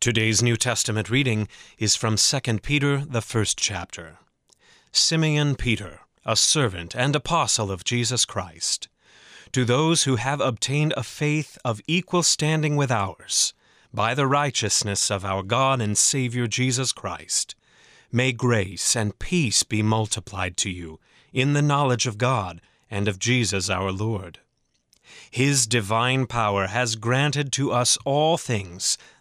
Today's New Testament reading is from 2 Peter, the first chapter. Simeon Peter, a servant and apostle of Jesus Christ, to those who have obtained a faith of equal standing with ours, by the righteousness of our God and Savior Jesus Christ, may grace and peace be multiplied to you in the knowledge of God and of Jesus our Lord. His divine power has granted to us all things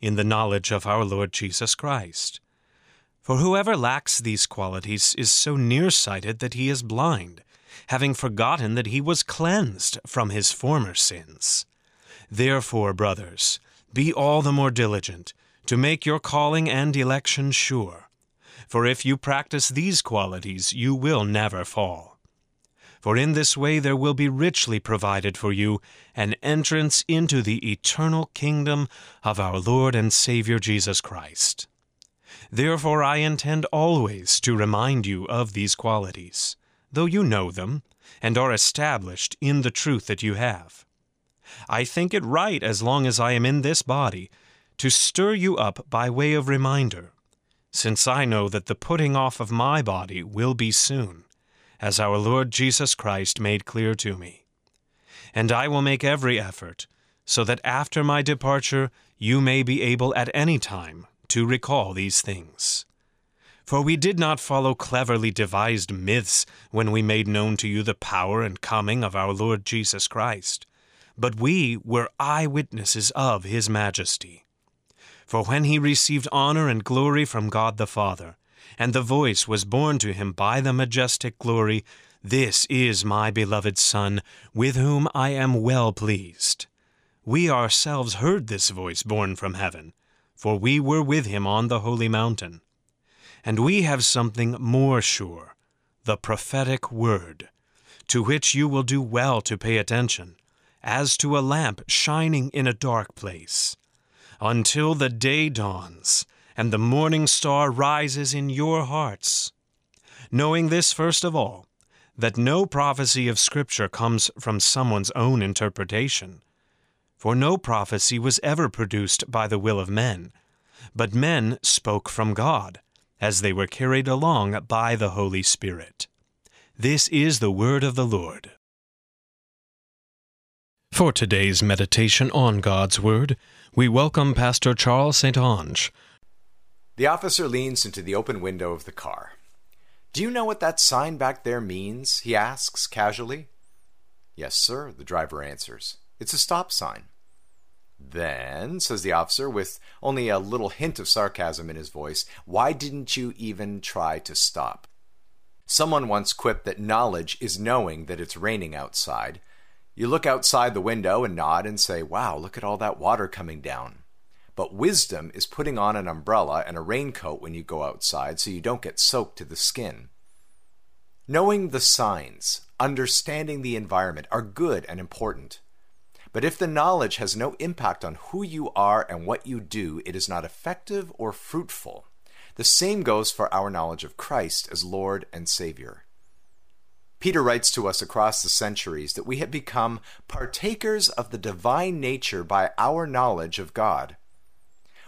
in the knowledge of our Lord Jesus Christ. For whoever lacks these qualities is so nearsighted that he is blind, having forgotten that he was cleansed from his former sins. Therefore, brothers, be all the more diligent to make your calling and election sure. For if you practice these qualities, you will never fall for in this way there will be richly provided for you an entrance into the eternal kingdom of our Lord and Savior Jesus Christ. Therefore I intend always to remind you of these qualities, though you know them, and are established in the truth that you have. I think it right, as long as I am in this body, to stir you up by way of reminder, since I know that the putting off of my body will be soon as our Lord Jesus Christ made clear to me. And I will make every effort, so that after my departure you may be able at any time to recall these things. For we did not follow cleverly devised myths when we made known to you the power and coming of our Lord Jesus Christ, but we were eyewitnesses of his majesty. For when he received honor and glory from God the Father, and the voice was borne to him by the majestic glory, This is my beloved Son, with whom I am well pleased. We ourselves heard this voice borne from heaven, for we were with him on the holy mountain. And we have something more sure, the prophetic word, to which you will do well to pay attention, as to a lamp shining in a dark place, until the day dawns and the morning star rises in your hearts. Knowing this first of all, that no prophecy of Scripture comes from someone's own interpretation. For no prophecy was ever produced by the will of men, but men spoke from God, as they were carried along by the Holy Spirit. This is the word of the Lord. For today's meditation on God's Word, we welcome Pastor Charles St. Onge the officer leans into the open window of the car. Do you know what that sign back there means? he asks casually. Yes, sir, the driver answers. It's a stop sign. Then, says the officer, with only a little hint of sarcasm in his voice, why didn't you even try to stop? Someone once quipped that knowledge is knowing that it's raining outside. You look outside the window and nod and say, Wow, look at all that water coming down. But wisdom is putting on an umbrella and a raincoat when you go outside so you don't get soaked to the skin. Knowing the signs, understanding the environment are good and important. But if the knowledge has no impact on who you are and what you do, it is not effective or fruitful. The same goes for our knowledge of Christ as Lord and Savior. Peter writes to us across the centuries that we have become partakers of the divine nature by our knowledge of God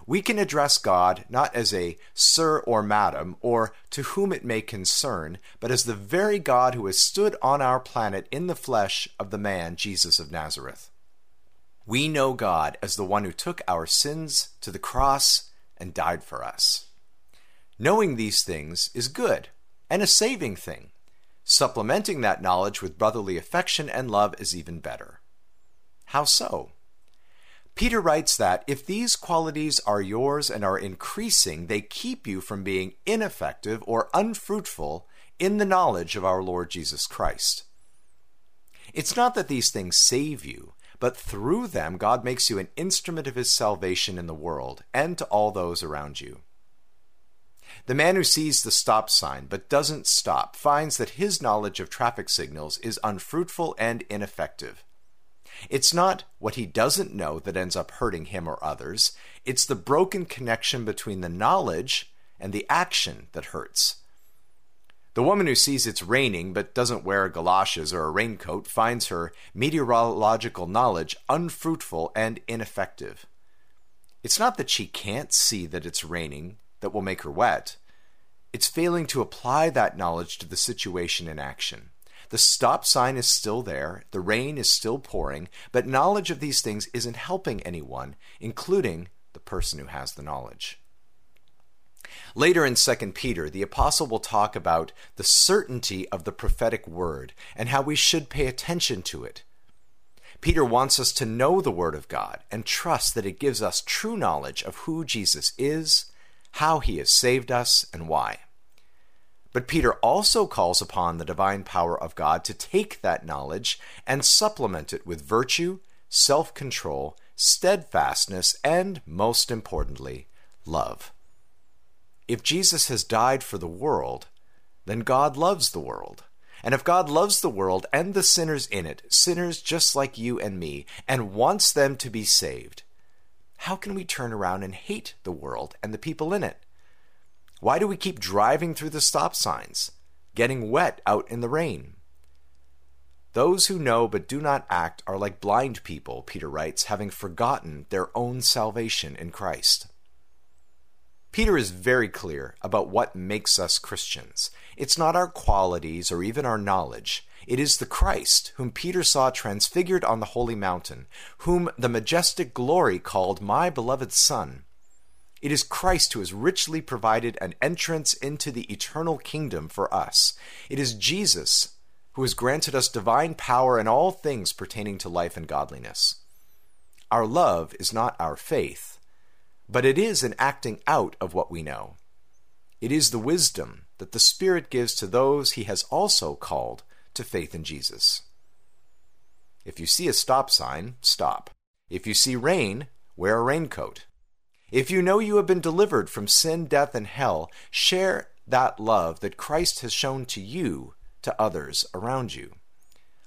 we can address God not as a sir or madam, or to whom it may concern, but as the very God who has stood on our planet in the flesh of the man Jesus of Nazareth. We know God as the one who took our sins to the cross and died for us. Knowing these things is good, and a saving thing. Supplementing that knowledge with brotherly affection and love is even better. How so? Peter writes that if these qualities are yours and are increasing, they keep you from being ineffective or unfruitful in the knowledge of our Lord Jesus Christ. It's not that these things save you, but through them God makes you an instrument of his salvation in the world and to all those around you. The man who sees the stop sign but doesn't stop finds that his knowledge of traffic signals is unfruitful and ineffective. It's not what he doesn't know that ends up hurting him or others, it's the broken connection between the knowledge and the action that hurts. The woman who sees it's raining but doesn't wear galoshes or a raincoat finds her meteorological knowledge unfruitful and ineffective. It's not that she can't see that it's raining that will make her wet. It's failing to apply that knowledge to the situation in action. The stop sign is still there, the rain is still pouring, but knowledge of these things isn't helping anyone, including the person who has the knowledge. Later in 2 Peter, the apostle will talk about the certainty of the prophetic word and how we should pay attention to it. Peter wants us to know the word of God and trust that it gives us true knowledge of who Jesus is how he has saved us, and why. But Peter also calls upon the divine power of God to take that knowledge and supplement it with virtue, self control, steadfastness, and, most importantly, love. If Jesus has died for the world, then God loves the world. And if God loves the world and the sinners in it, sinners just like you and me, and wants them to be saved, how can we turn around and hate the world and the people in it? Why do we keep driving through the stop signs, getting wet out in the rain? Those who know but do not act are like blind people, Peter writes, having forgotten their own salvation in Christ. Peter is very clear about what makes us Christians. It's not our qualities or even our knowledge. It is the Christ whom Peter saw transfigured on the holy mountain, whom the majestic glory called my beloved Son. It is Christ who has richly provided an entrance into the eternal kingdom for us. It is Jesus who has granted us divine power in all things pertaining to life and godliness. Our love is not our faith but it is an acting out of what we know. It is the wisdom that the Spirit gives to those he has also called to faith in Jesus. If you see a stop sign, stop. If you see rain, wear a raincoat. If you know you have been delivered from sin, death, and hell, share that love that Christ has shown to you to others around you.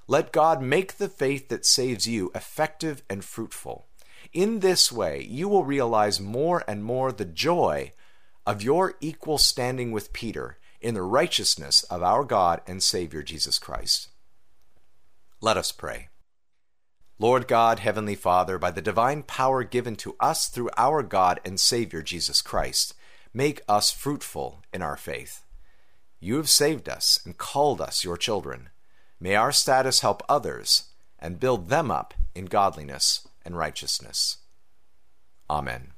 Let God make the faith that saves you effective and fruitful. In this way, you will realize more and more the joy of your equal standing with Peter in the righteousness of our God and Savior Jesus Christ. Let us pray. Lord God, Heavenly Father, by the divine power given to us through our God and Savior Jesus Christ, make us fruitful in our faith. You have saved us and called us your children. May our status help others and build them up in godliness and righteousness. Amen.